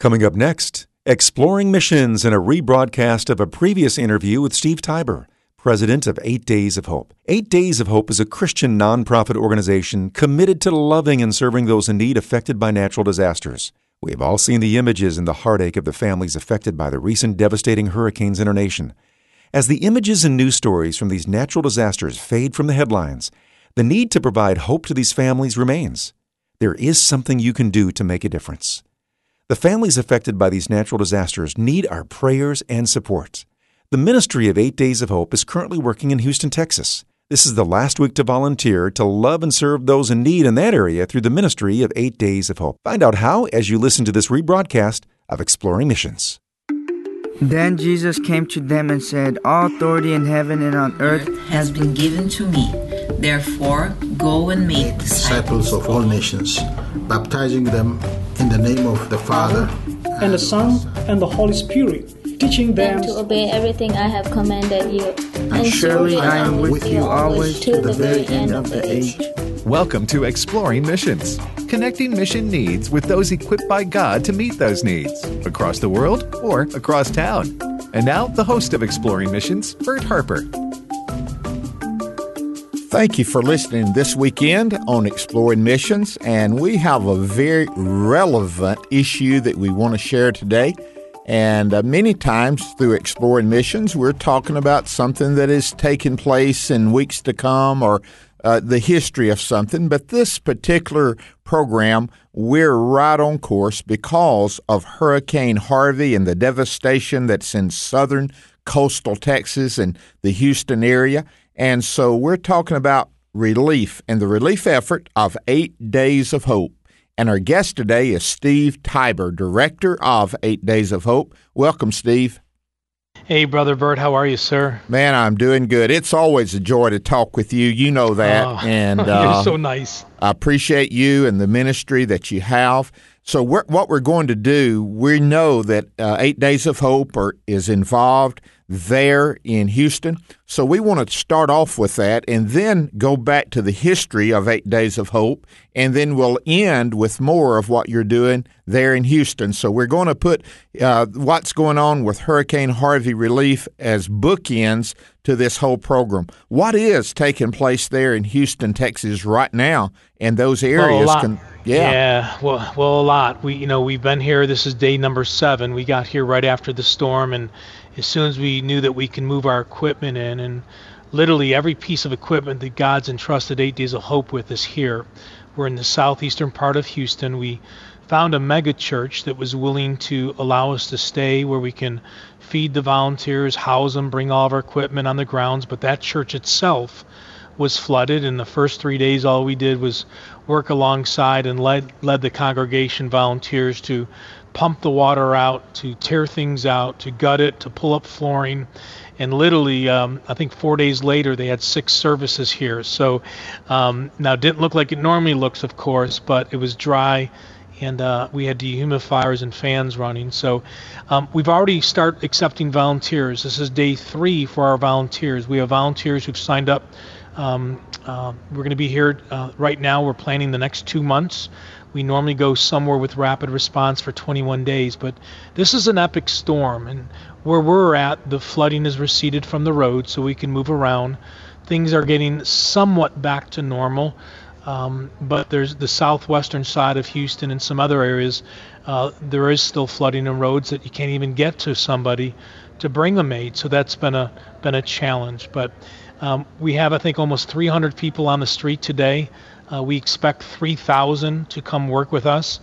Coming up next, exploring missions in a rebroadcast of a previous interview with Steve Tybor, president of Eight Days of Hope. Eight Days of Hope is a Christian nonprofit organization committed to loving and serving those in need affected by natural disasters. We have all seen the images and the heartache of the families affected by the recent devastating hurricanes in our nation. As the images and news stories from these natural disasters fade from the headlines, the need to provide hope to these families remains. There is something you can do to make a difference. The families affected by these natural disasters need our prayers and support. The Ministry of Eight Days of Hope is currently working in Houston, Texas. This is the last week to volunteer to love and serve those in need in that area through the Ministry of Eight Days of Hope. Find out how as you listen to this rebroadcast of Exploring Missions. Then Jesus came to them and said, All authority in heaven and on earth has been given to me. Therefore, go and make disciples of all nations, baptizing them in the name of the Father, and the Son, and the Holy Spirit, teaching them to obey everything I have commanded you. And, and surely I am with you always to the very end of the age. Welcome to Exploring Missions, connecting mission needs with those equipped by God to meet those needs across the world or across town. And now, the host of Exploring Missions, Bert Harper. Thank you for listening this weekend on Exploring Missions, and we have a very relevant issue that we want to share today. And uh, many times through Exploring Missions, we're talking about something that is taking place in weeks to come or uh, the history of something. But this particular program, we're right on course because of Hurricane Harvey and the devastation that's in southern coastal Texas and the Houston area. And so we're talking about relief and the relief effort of Eight Days of Hope. And our guest today is Steve Tybor, director of Eight Days of Hope. Welcome, Steve. Hey, Brother Bert, how are you, sir? Man, I'm doing good. It's always a joy to talk with you. You know that. Oh, and you're uh, so nice. I appreciate you and the ministry that you have. So, we're, what we're going to do, we know that uh, Eight Days of Hope are, is involved there in Houston. So we want to start off with that and then go back to the history of Eight Days of Hope, and then we'll end with more of what you're doing there in Houston. So we're going to put uh, what's going on with Hurricane Harvey relief as bookends to this whole program. What is taking place there in Houston, Texas right now, and those areas? Well, can, yeah. Yeah. Well, well, a lot. We, you know, we've been here. This is day number seven. We got here right after the storm, and as soon as we knew that we can move our equipment in, and literally every piece of equipment that God's entrusted Eight Days of Hope with is here. We're in the southeastern part of Houston. We found a mega church that was willing to allow us to stay where we can feed the volunteers, house them, bring all of our equipment on the grounds. But that church itself was flooded. In the first three days, all we did was work alongside and led led the congregation volunteers to pump the water out, to tear things out, to gut it, to pull up flooring. And literally, um, I think four days later, they had six services here. So um, now it didn't look like it normally looks, of course, but it was dry and uh, we had dehumidifiers and fans running. So um, we've already started accepting volunteers. This is day three for our volunteers. We have volunteers who've signed up. Um, uh, we're going to be here uh, right now. We're planning the next two months. We normally go somewhere with rapid response for 21 days, but this is an epic storm, and where we're at, the flooding has receded from the road, so we can move around. Things are getting somewhat back to normal, um, but there's the southwestern side of Houston and some other areas. Uh, there is still flooding in roads that you can't even get to somebody to bring them aid. So that's been a been a challenge. But um, we have, I think, almost 300 people on the street today. Uh, we expect 3,000 to come work with us.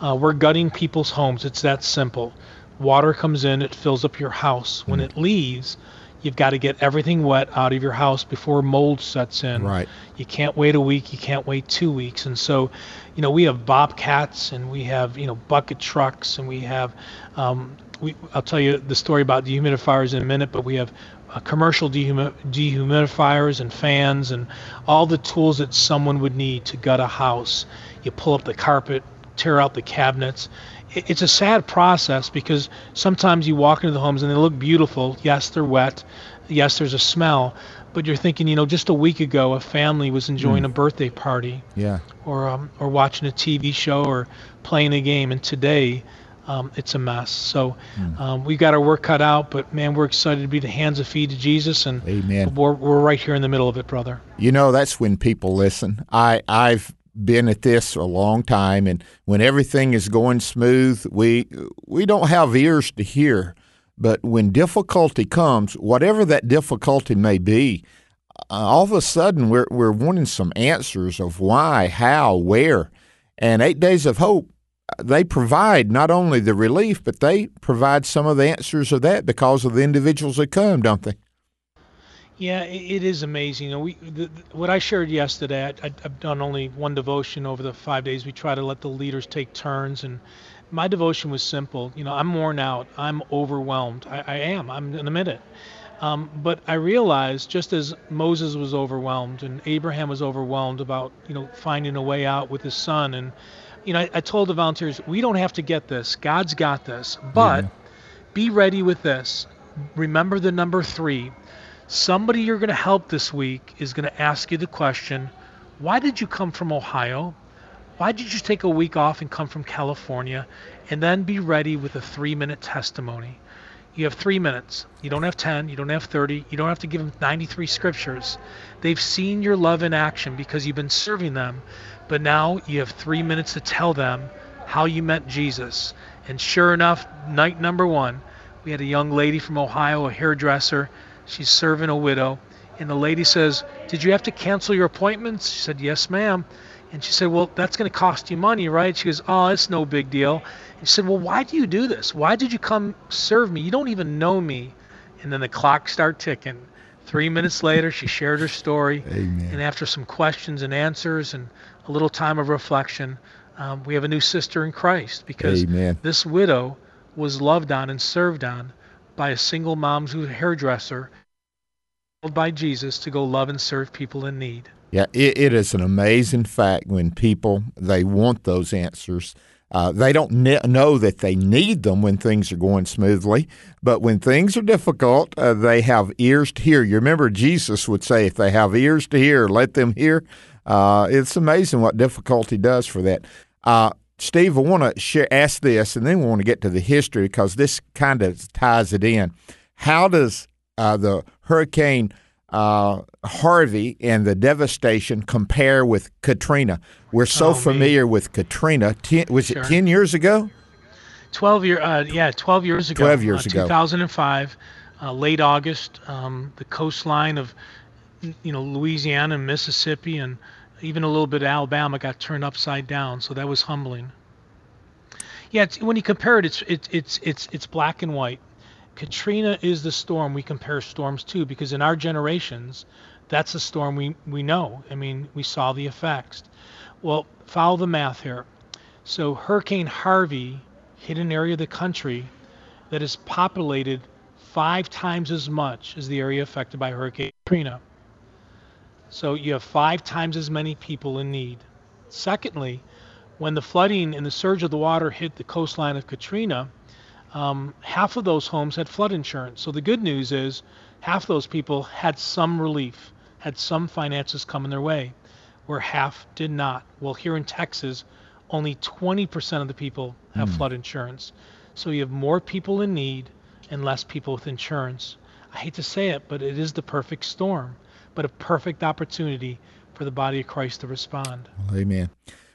Uh, we're gutting people's homes. It's that simple. Water comes in, it fills up your house. When mm. it leaves, you've got to get everything wet out of your house before mold sets in. Right. You can't wait a week. You can't wait two weeks. And so, you know, we have bobcats and we have you know bucket trucks and we have. Um, we, I'll tell you the story about dehumidifiers in a minute, but we have uh, commercial dehumi- dehumidifiers and fans and all the tools that someone would need to gut a house. You pull up the carpet, tear out the cabinets. It, it's a sad process because sometimes you walk into the homes and they look beautiful. Yes, they're wet. Yes, there's a smell. But you're thinking, you know, just a week ago, a family was enjoying mm. a birthday party, yeah, or um, or watching a TV show or playing a game, and today um, it's a mess. So um, we've got our work cut out, but man, we're excited to be the hands and feet of Jesus, and Amen. we're, we're right here in the middle of it, brother. You know, that's when people listen. I I've been at this a long time, and when everything is going smooth, we we don't have ears to hear. But when difficulty comes, whatever that difficulty may be, uh, all of a sudden we're we're wanting some answers of why, how, where, and Eight Days of Hope. They provide not only the relief, but they provide some of the answers of that because of the individuals that come, don't they? Yeah, it, it is amazing. You know, we the, what I shared yesterday. I, I, I've done only one devotion over the five days. We try to let the leaders take turns, and my devotion was simple. You know, I'm worn out. I'm overwhelmed. I, I am. I'm in a minute. Um, but I realized, just as Moses was overwhelmed and Abraham was overwhelmed about, you know, finding a way out with his son, and you know, I, I told the volunteers, we don't have to get this. God's got this. But be ready with this. Remember the number three. Somebody you're going to help this week is going to ask you the question, why did you come from Ohio? Why did you take a week off and come from California? And then be ready with a three minute testimony. You have three minutes. You don't have 10. You don't have 30. You don't have to give them 93 scriptures. They've seen your love in action because you've been serving them. But now you have three minutes to tell them how you met Jesus. And sure enough, night number one, we had a young lady from Ohio, a hairdresser. She's serving a widow. And the lady says, Did you have to cancel your appointments? She said, Yes, ma'am. And she said, Well, that's going to cost you money, right? She goes, Oh, it's no big deal. And she said, Well, why do you do this? Why did you come serve me? You don't even know me. And then the clock start ticking. Three minutes later, she shared her story. Amen. And after some questions and answers and a little time of reflection, um, we have a new sister in Christ because Amen. this widow was loved on and served on by a single mom who's a hairdresser, called by Jesus to go love and serve people in need. Yeah, it, it is an amazing fact when people they want those answers. Uh, they don't ne- know that they need them when things are going smoothly, but when things are difficult, uh, they have ears to hear. You remember Jesus would say, "If they have ears to hear, let them hear." Uh, it's amazing what difficulty does for that. Steve, I want to share, ask this, and then we want to get to the history because this kind of ties it in. How does uh, the hurricane uh, Harvey and the devastation compare with Katrina? We're so Oh, familiar with Katrina. Ten, was Sure. it ten years ago? 12 year uh, yeah 12 years ago 12 years uh, ago. 2005 uh, late august um, the coastline of you know louisiana and mississippi and even a little bit of alabama got turned upside down so that was humbling. Yeah when you compare it it's it's it's it's it's black and white. Katrina is the storm. We compare storms to because in our generations that's the storm we we know. I mean we saw the effects. Well follow the math here. So Hurricane Harvey hit an area of the country that is populated five times as much as the area affected by Hurricane Katrina. So you have five times as many people in need. Secondly, when the flooding and the surge of the water hit the coastline of Katrina, um, half of those homes had flood insurance. So the good news is half of those people had some relief, had some finances coming their way, where half did not. Well, here in Texas, only 20% of the people have flood insurance. So you have more people in need and less people with insurance. I hate to say it, but it is the perfect storm, but a perfect opportunity for the body of Christ to respond. Amen.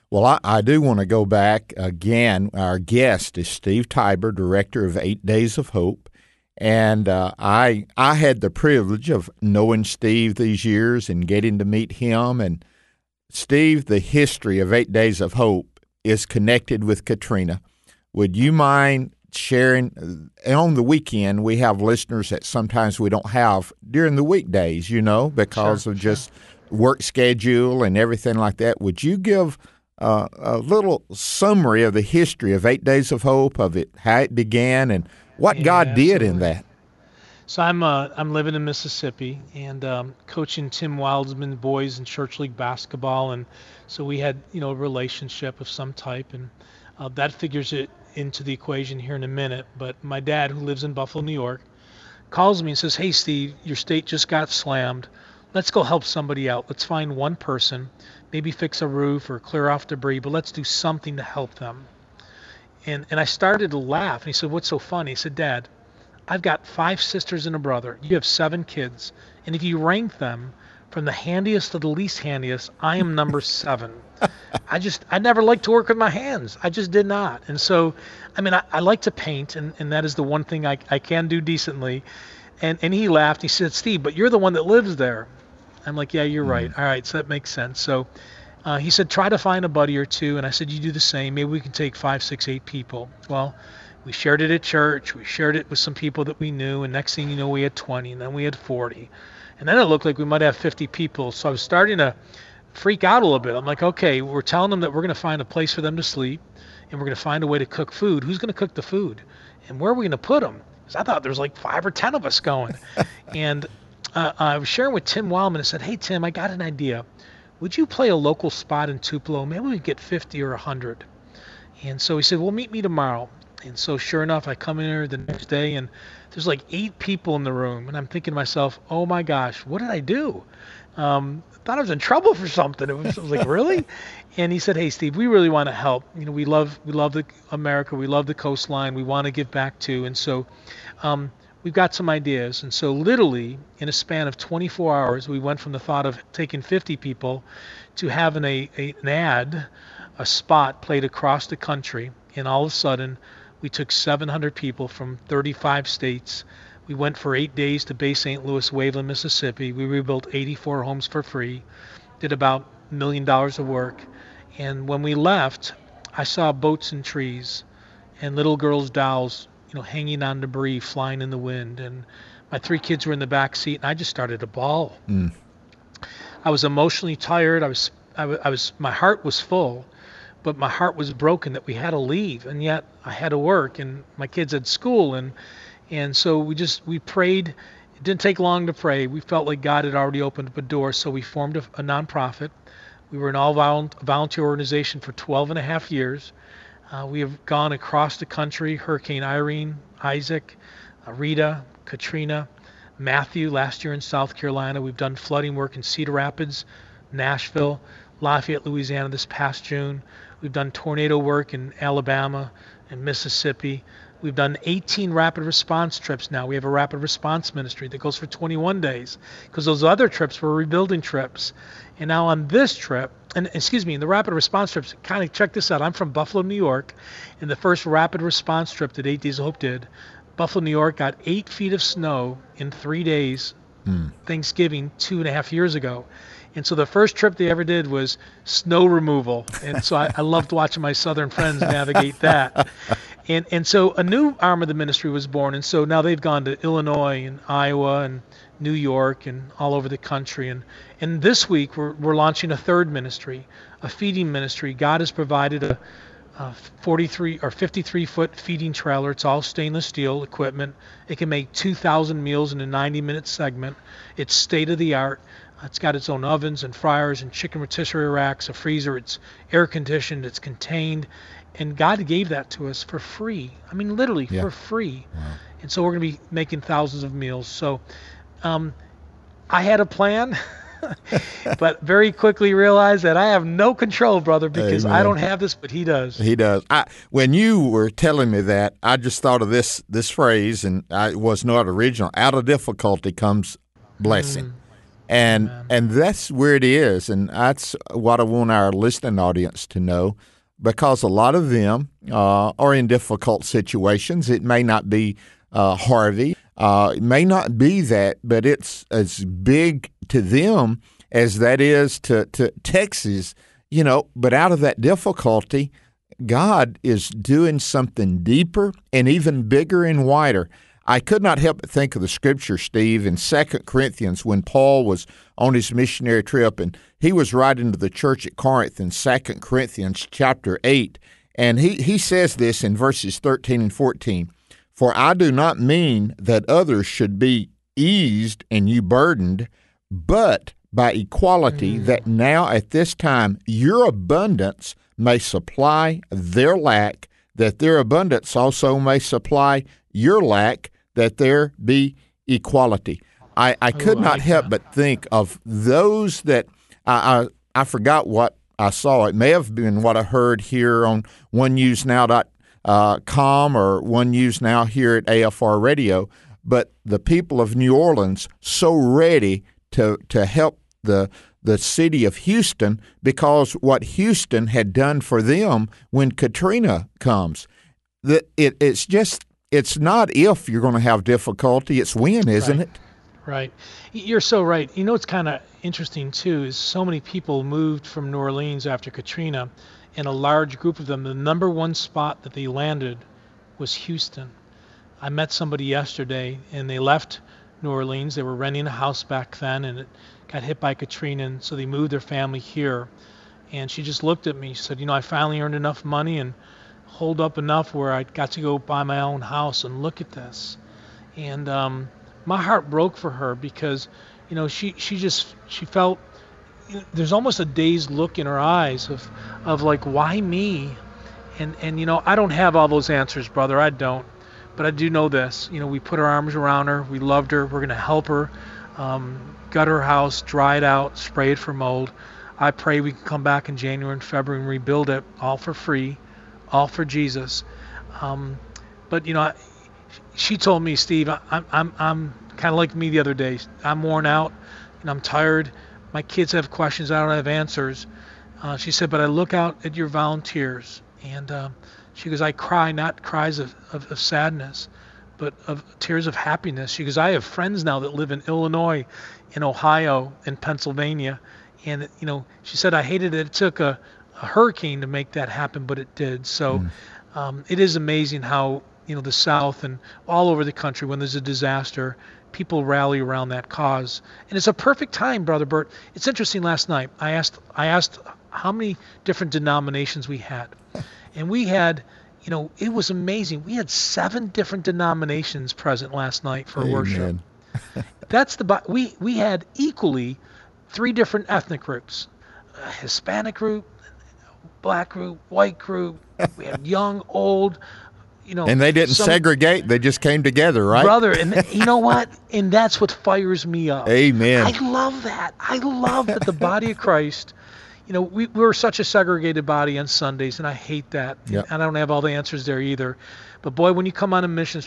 Well, I, I do want to go back again. Our guest is Steve Tybor, director of Eight Days of Hope, and uh, I I had the privilege of knowing Steve these years and getting to meet him. And Steve, the history of Eight Days of Hope is connected with Katrina. Would you mind sharing? uh, On the weekend, we have listeners that sometimes we don't have during the weekdays, you know, because Sure, of just work schedule and everything like that. Would you give uh, a little summary of the history of Eight Days of Hope, of it, how it began, and what Yeah, God did in that? So I'm uh, I'm living in Mississippi and um, coaching Tim Wildmon boys in church league basketball, and so we had you know a relationship of some type, and uh, that figures it into the equation here in a minute. But my dad, who lives in Buffalo, New York, calls me and says, "Hey Steve, your state just got slammed. Let's go help somebody out. Let's find one person, maybe fix a roof or clear off debris, but let's do something to help them." And and I started to laugh. And he said, "What's so funny?" He said, "Dad, I've got five sisters and a brother. You have seven kids, and if you rank them from the handiest to the least handiest, I am number seven. I just I never liked to work with my hands. I just did not. And so, I mean, I, I like to paint, and, and that is the one thing I, I can do decently. And and he laughed. He said, "Steve, but you're the one that lives there." I'm like, "Yeah, you're right. All right, so that makes sense." So. Uh, he said, try to find a buddy or two. And I said, you do the same. Maybe we can take five, six, eight people. Well, we shared it at church. We shared it with some people that we knew. And next thing you know, we had 20, and then we had 40. And then it looked like we might have 50 people. So I was starting to freak out a little bit. I'm like, okay, we're telling them that we're going to find a place for them to sleep, and we're going to find a way to cook food. Who's going to cook the food? And where are we going to put them? Because I thought there was like five or 10 of us going. and uh, I was sharing with Tim Wildmon. I said, hey, Tim, I got an idea would you play a local spot in Tupelo? Maybe we get 50 or 100. And so he said, well, meet me tomorrow. And so sure enough, I come in here the next day and there's like eight people in the room. And I'm thinking to myself, oh my gosh, what did I do? Um, I thought I was in trouble for something. It was, I was like, really? and he said, hey, Steve, we really want to help. You know, we love, we love the America. We love the coastline. We want to give back to. And so, um, we've got some ideas. And so, literally, in a span of 24 hours, we went from the thought of taking 50 people to having a, a an ad, a spot played across the country. And all of a sudden, we took 700 people from 35 states. We went for eight days to Bay St. Louis, Waveland, Mississippi. We rebuilt 84 homes for free, did about a million dollars of work. And when we left, I saw boats and trees and little girls' dolls you know, hanging on debris, flying in the wind, and my three kids were in the back seat, and I just started to bawl. Mm. I was emotionally tired. I was, I was, I was, my heart was full, but my heart was broken that we had to leave, and yet I had to work, and my kids had school, and and so we just we prayed. It didn't take long to pray. We felt like God had already opened up a door, so we formed a, a nonprofit. We were an all volunteer organization for 12 and a half years. Uh, we have gone across the country Hurricane Irene, Isaac, uh, Rita, Katrina, Matthew last year in South Carolina. We've done flooding work in Cedar Rapids, Nashville, Lafayette, Louisiana this past June. We've done tornado work in Alabama and Mississippi. We've done 18 rapid response trips now. We have a rapid response ministry that goes for 21 days because those other trips were rebuilding trips. And now on this trip, and excuse me, in the rapid response trips, kind of check this out. I'm from Buffalo, New York, and the first rapid response trip that Eight Days of Hope did, Buffalo, New York got eight feet of snow in three days, mm. Thanksgiving two and a half years ago. And so the first trip they ever did was snow removal. And so I, I loved watching my southern friends navigate that. And and so a new arm of the ministry was born. And so now they've gone to Illinois and Iowa and New York and all over the country. And and this week we're we're launching a third ministry, a feeding ministry. God has provided a, a 43 or 53 foot feeding trailer. It's all stainless steel equipment. It can make 2,000 meals in a 90 minute segment. It's state of the art. It's got its own ovens and fryers and chicken rotisserie racks, a freezer. It's air conditioned. It's contained and God gave that to us for free. I mean, literally yeah. for free. Wow. And so we're going to be making thousands of meals. So um, I had a plan, but very quickly realized that I have no control, brother, because Amen. I don't have this, but He does. He does. I, when you were telling me that, I just thought of this this phrase, and I, it was not original. Out of difficulty comes blessing. Mm. And Amen. and that's where it is, and that's what I want our listening audience to know because a lot of them uh, are in difficult situations. It may not be uh, Harvey, uh, it may not be that, but it's as big to them as that is to, to Texas, you know. But out of that difficulty, God is doing something deeper and even bigger and wider. I could not help but think of the scripture, Steve, in Second Corinthians when Paul was on his missionary trip and he was writing to the church at Corinth in Second Corinthians chapter 8. And he, he says this in verses 13 and 14 For I do not mean that others should be eased and you burdened, but by equality, mm. that now at this time your abundance may supply their lack, that their abundance also may supply your lack that there be equality. I, I could not help but think of those that I, I, I forgot what I saw. It may have been what I heard here on one news now dot uh, com or one now here at AFR Radio. But the people of New Orleans so ready to to help the the city of Houston because what Houston had done for them when Katrina comes. That it, it's just it's not if you're going to have difficulty, it's when, isn't Right. it? Right. You're so right. You know what's kind of interesting too is so many people moved from New Orleans after Katrina, and a large group of them, the number one spot that they landed was Houston. I met somebody yesterday, and they left New Orleans. They were renting a house back then, and it got hit by Katrina, and so they moved their family here. And she just looked at me. She said, "You know, I finally earned enough money and hold up enough where I got to go buy my own house and look at this." And um, my heart broke for her because, you know, she she just she felt there's almost a dazed look in her eyes of of like why me? And and you know i don't have all those answers brother. I don't. But i do know this. You know we put our arms around her. We loved her. We're going to help her. Um, gut her house dry it out spray it for mold. I pray we can come back in january and february and rebuild it all for free all for jesus. Um, but you know I, she told me steve I, i'm i'm, I'm kind of like me the other day. I'm worn out and i'm tired. My kids have questions i don't have answers. Uh, she said but i look out at your volunteers. And um, she goes i cry not cries of, of, of sadness but of tears of happiness. She goes i have friends now that live in illinois in ohio in pennsylvania. And you know she said i hated it. it took a, a hurricane to make that happen but it did. So um, it is amazing how you know the south and all over the country when there's a disaster people rally around that cause. And it's a perfect time brother bert. It's interesting last night i asked i asked how many different denominations we had. And we had you know it was amazing. We had seven different denominations present last night for worship. That's the we we had equally three different ethnic groups. A hispanic group black group white group we had young old you know And they didn't some- segregate; they just came together, right? brother and you know what and that's what fires me up Amen. i love that i love that the body of christ you know we, we're such a segregated body on sundays and i hate that Yep. and i don't have all the answers there either but boy when you come on a mission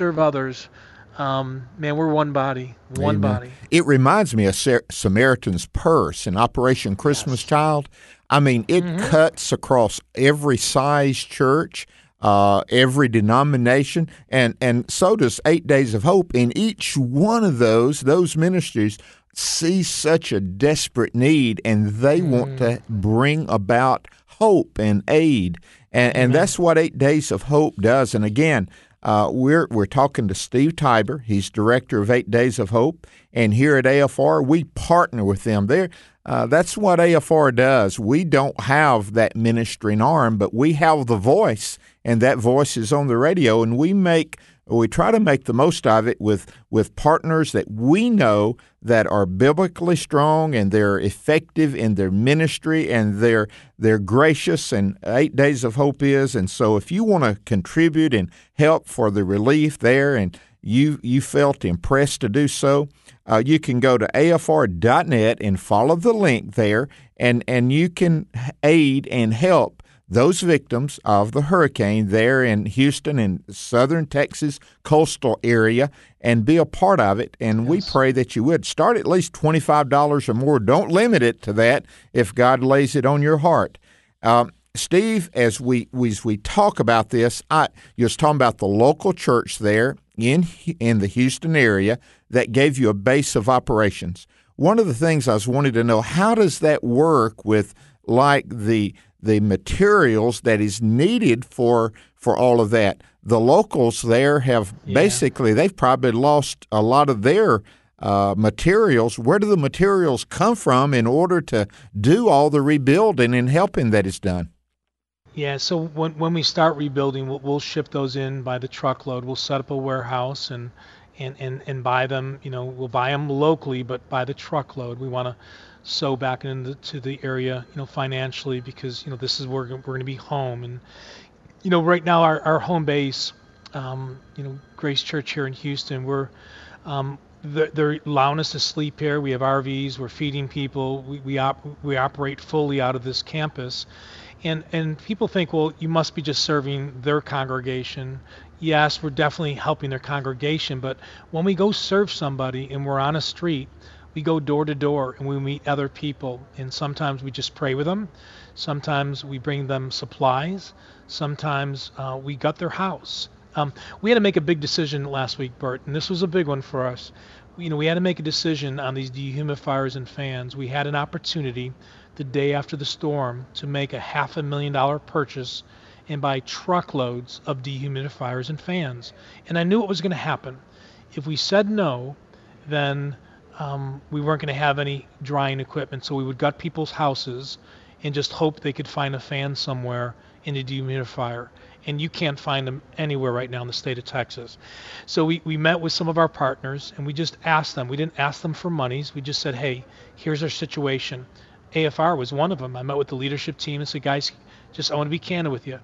serve others um, man we're one body one Amen. body It reminds me of Sa- Samaritan's Purse and Operation Christmas Child. I mean, it Mm-hmm. cuts across every size church, uh, every denomination, and and so does Eight Days of Hope. In each one of those, those ministries see such a desperate need, and they want to bring about hope and aid, and and that's what Eight Days of Hope does. And again. Uh, we're we're talking to Steve Tybor. He's director of Eight Days of Hope, and here at AFR we partner with them. There, uh, that's what AFR does. We don't have that ministering arm, but we have the voice, and that voice is on the radio, and we make we try to make the most of it with with partners that we know that are biblically strong and they're effective in their ministry and they're they're gracious and eight days of hope is. And so if you want to contribute and help for the relief there and you you felt impressed to do so uh, you can go to afr.net and follow the link there and and you can aid and help those victims of the hurricane there in Houston and southern Texas coastal area and be a part of it. And we pray that you would start at least $25 or more. Don't limit it to that if God lays it on your heart. Um, Steve, as we, we as we talk about this, I you was talking about the local church there in in the Houston area that gave you a base of operations. One of the things I was wanting to know, how does that work with like the the materials that is needed for for all of that. The locals there have basically they've probably lost a lot of their uh, materials. Where do the materials come from in order to do all the rebuilding and helping that is done? Yeah, so when when we start rebuilding, we'll, we'll ship those in by the truckload. We'll set up a warehouse and and and and buy them. You know, we'll buy them locally, but by the truckload. We want to sow back into the area, you know, financially because you know this is where we're going to be home. And you know, right now our our home base, um, you know, Grace Church here in Houston, we're um, they're, they're allowing us to sleep here. We have RVs. We're feeding people. We we, op- we operate fully out of this campus, And and people think, well, you must be just serving their congregation. Yes, we're definitely helping their congregation, but when we go serve somebody and we're on a street, we go door to door and we meet other people. And sometimes we just pray with them. Sometimes we bring them supplies. Sometimes uh, we gut their house. Um, we had to make a big decision last week, Bert, and this was a big one for us. You know, we had to make a decision on these dehumidifiers and fans. We had an opportunity the day after the storm to make a half a million dollar purchase and buy truckloads of dehumidifiers and fans. And I knew it was going to happen. If we said no, then um, we weren't going to have any drying equipment, so we would gut people's houses and just hope they could find a fan somewhere in a dehumidifier. And you can't find them anywhere right now in the state of Texas. So we, we met with some of our partners and we just asked them. We didn't ask them for monies. We just said, hey, here's our situation. AFR was one of them. I met with the leadership team and said, guys, just I want to be candid with you.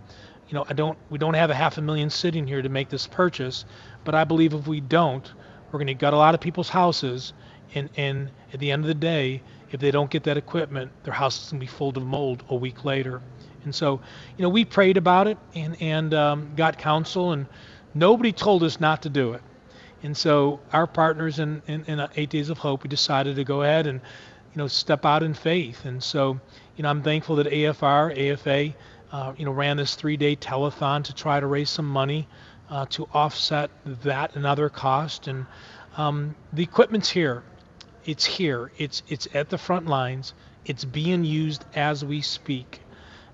You know, I don't we don't have a half a million sitting here to make this purchase, but I believe if we don't, we're going to gut a lot of people's houses and, and at the end of the day, if they don't get that equipment, their house is going to be full of mold a week later. And so, you know, we prayed about it and, and um, got counsel, and nobody told us not to do it. And so, our partners in, in, in Eight Days of Hope, we decided to go ahead and, you know, step out in faith. And so, you know, I'm thankful that AFR, AFA, uh, you know, ran this three-day telethon to try to raise some money uh, to offset that and other costs. And um, the equipment's here it's here. It's it's at the front lines. It's being used as we speak.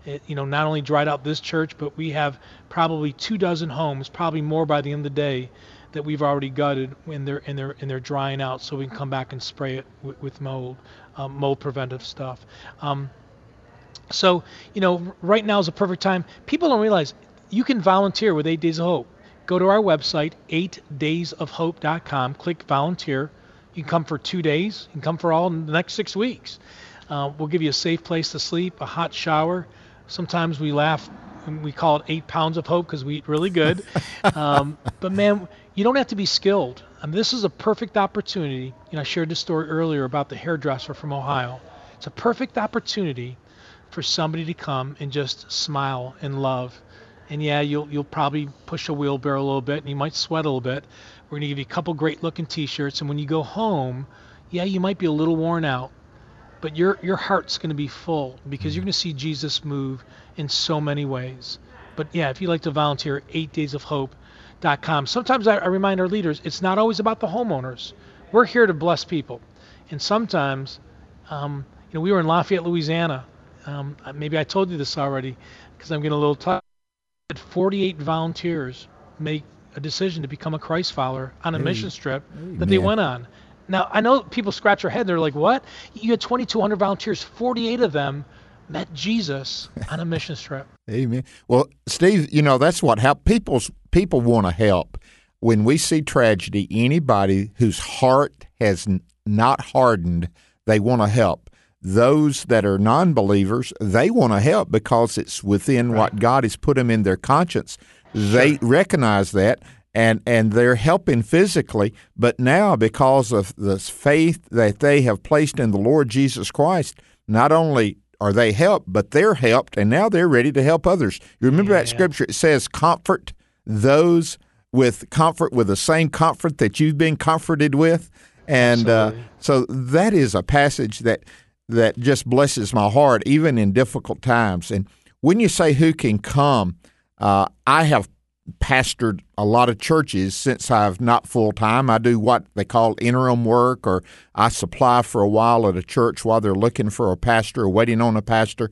It, you know, not only dried out this church, but we have probably two dozen homes, probably more by the end of the day, that we've already gutted and they're and they're and they're drying out, so we can come back and spray it with, with mold, um, mold preventive stuff. Um, so you know, right now is a perfect time. People don't realize you can volunteer with Eight Days of Hope. Go to our website, 8daysofhope.com. Click volunteer you can come for two days. You can come for all the next six weeks. Uh, we'll give you a safe place to sleep, a hot shower. Sometimes we laugh and we call it eight pounds of hope because we eat really good. um, but man, you don't have to be skilled. I mean, this is a perfect opportunity. You know, I shared this story earlier about the hairdresser from Ohio. It's a perfect opportunity for somebody to come and just smile and love. And yeah, you'll you'll probably push a wheelbarrow a little bit and you might sweat a little bit, we're going to give you a couple great looking t-shirts and when you go home, yeah, you might be a little worn out, but your your heart's going to be full because you're going to see Jesus move in so many ways. But yeah, if you'd like to volunteer, 8daysofhope.com. Sometimes I, I remind our leaders, it's not always about the homeowners. We're here to bless people. And sometimes, um, you know, we were in Lafayette, Louisiana. Um, maybe I told you this already because I'm getting a little tired. 48 volunteers make a decision to become a Christ follower on a hey, mission trip that they went on. Now, I know people scratch their head. They're like, what? You had 2,200 volunteers, 48 of them met Jesus on a mission trip. Amen. Well, Steve, you know, that's what help people's people want to help. When we see tragedy, anybody whose heart has not hardened, they want to help. Those that are non believers, they want to help because it's within right. what God has put them in their conscience. They sure. recognize that and and they're helping physically, but now because of the faith that they have placed in the Lord Jesus Christ, not only are they helped, but they're helped, and now they're ready to help others. You remember yeah, that scripture? It says, "Comfort those with comfort with the same comfort that you've been comforted with," and uh, so that is a passage that that just blesses my heart, even in difficult times. And when you say who can come, uh, I have pastored a lot of churches since I've not full time. I do what they call interim work, or I supply for a while at a church while they're looking for a pastor or waiting on a pastor.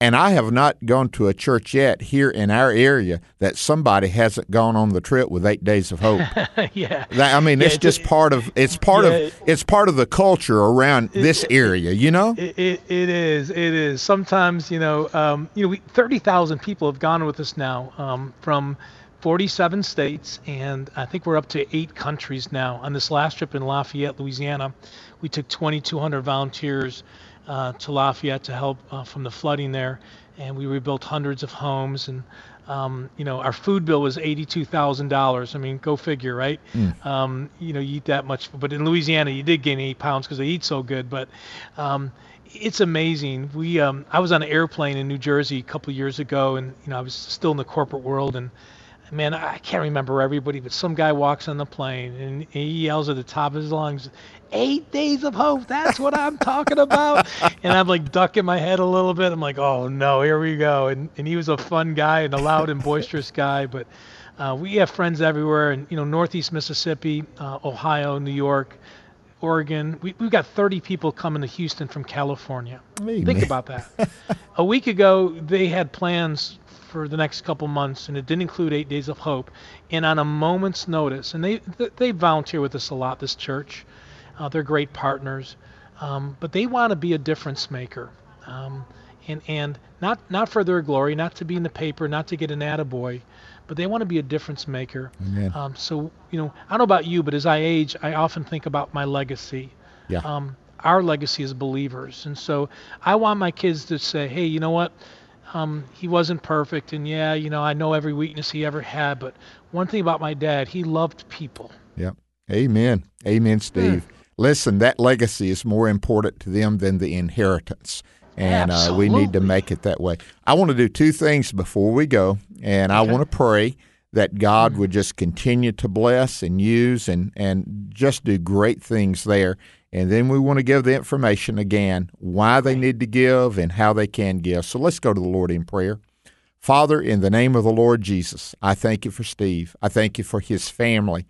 And I have not gone to a church yet here in our area that somebody hasn't gone on the trip with eight days of hope. yeah, that, I mean, yeah, it's, it's just part of it's part yeah, of it's part of the culture around it, this area. You know, it, it, it is it is. Sometimes you know um, you know we, thirty thousand people have gone with us now um, from 47 states, and I think we're up to eight countries now. On this last trip in Lafayette, Louisiana, we took 2,200 volunteers uh, to Lafayette to help uh, from the flooding there, and we rebuilt hundreds of homes. And um, you know, our food bill was eighty-two thousand dollars. I mean, go figure, right? Mm. Um, you know, you eat that much, but in Louisiana, you did gain eight pounds because they eat so good. But um, it's amazing. We um, I was on an airplane in New Jersey a couple of years ago, and you know I was still in the corporate world, and man, I can't remember everybody, but some guy walks on the plane and he yells at the top of his lungs, Eight days of hope. That's what I'm talking about. and I'm like ducking my head a little bit. I'm like, oh no, here we go. And, and he was a fun guy and a loud and boisterous guy. But uh, we have friends everywhere. And, you know, Northeast Mississippi, uh, Ohio, New York, Oregon. We, we've got 30 people coming to Houston from California. Me, Think man. about that. a week ago, they had plans for the next couple months, and it didn't include Eight Days of Hope. And on a moment's notice, and they they volunteer with us a lot. This church, uh, they're great partners, um, but they want to be a difference maker, um, and and not not for their glory, not to be in the paper, not to get an attaboy, but they want to be a difference maker. Um, so you know, I don't know about you, but as I age, I often think about my legacy. Yeah. Um, our legacy as believers, and so I want my kids to say, hey, you know what? Um, he wasn't perfect, and yeah, you know, I know every weakness he ever had, but one thing about my dad, he loved people. Yep. Amen. Amen, Steve. Listen, that legacy is more important to them than the inheritance. And uh, we need to make it that way. I want to do two things before we go. And I want to pray that God would just continue to bless and use and, and just do great things there. And then we want to give the information again, why they need to give and how they can give. So let's go to the Lord in prayer. Father, in the name of the Lord Jesus, I thank you for Steve. I thank you for his family.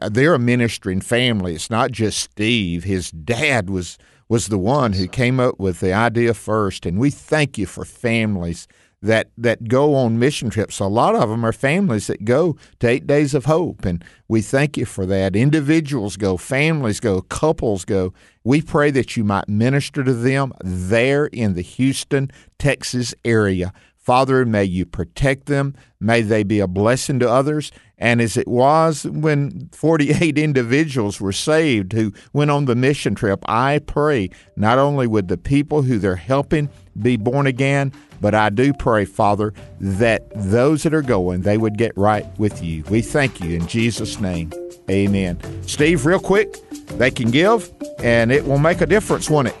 Uh, They're a ministering family. It's not just Steve. His dad was was the one who came up with the idea first, and we thank you for families that that go on mission trips. A lot of them are families that go to Eight Days of Hope, and we thank you for that. Individuals go, families go, couples go. We pray that you might minister to them there in the Houston, Texas area. Father, may you protect them. May they be a blessing to others. And as it was when 48 individuals were saved who went on the mission trip, I pray not only would the people who they're helping be born again, but I do pray, Father, that those that are going, they would get right with you. We thank you in Jesus' name. Amen. Steve, real quick, they can give, and it will make a difference, won't it?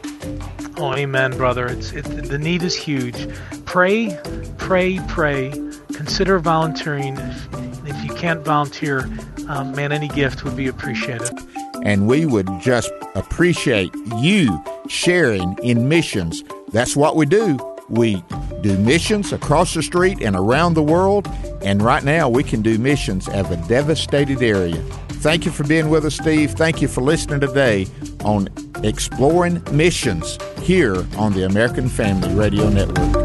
Oh, amen, brother. It's it, the need is huge. Pray, pray, pray. Consider volunteering. You can't volunteer, um, man, any gift would be appreciated. and we would just appreciate you sharing in missions. That's what we do. We do missions across the street and around the world, and right now we can do missions of a devastated area. Thank you for being with us, Steve. Thank you for listening today on Exploring Missions here on the American Family Radio Network.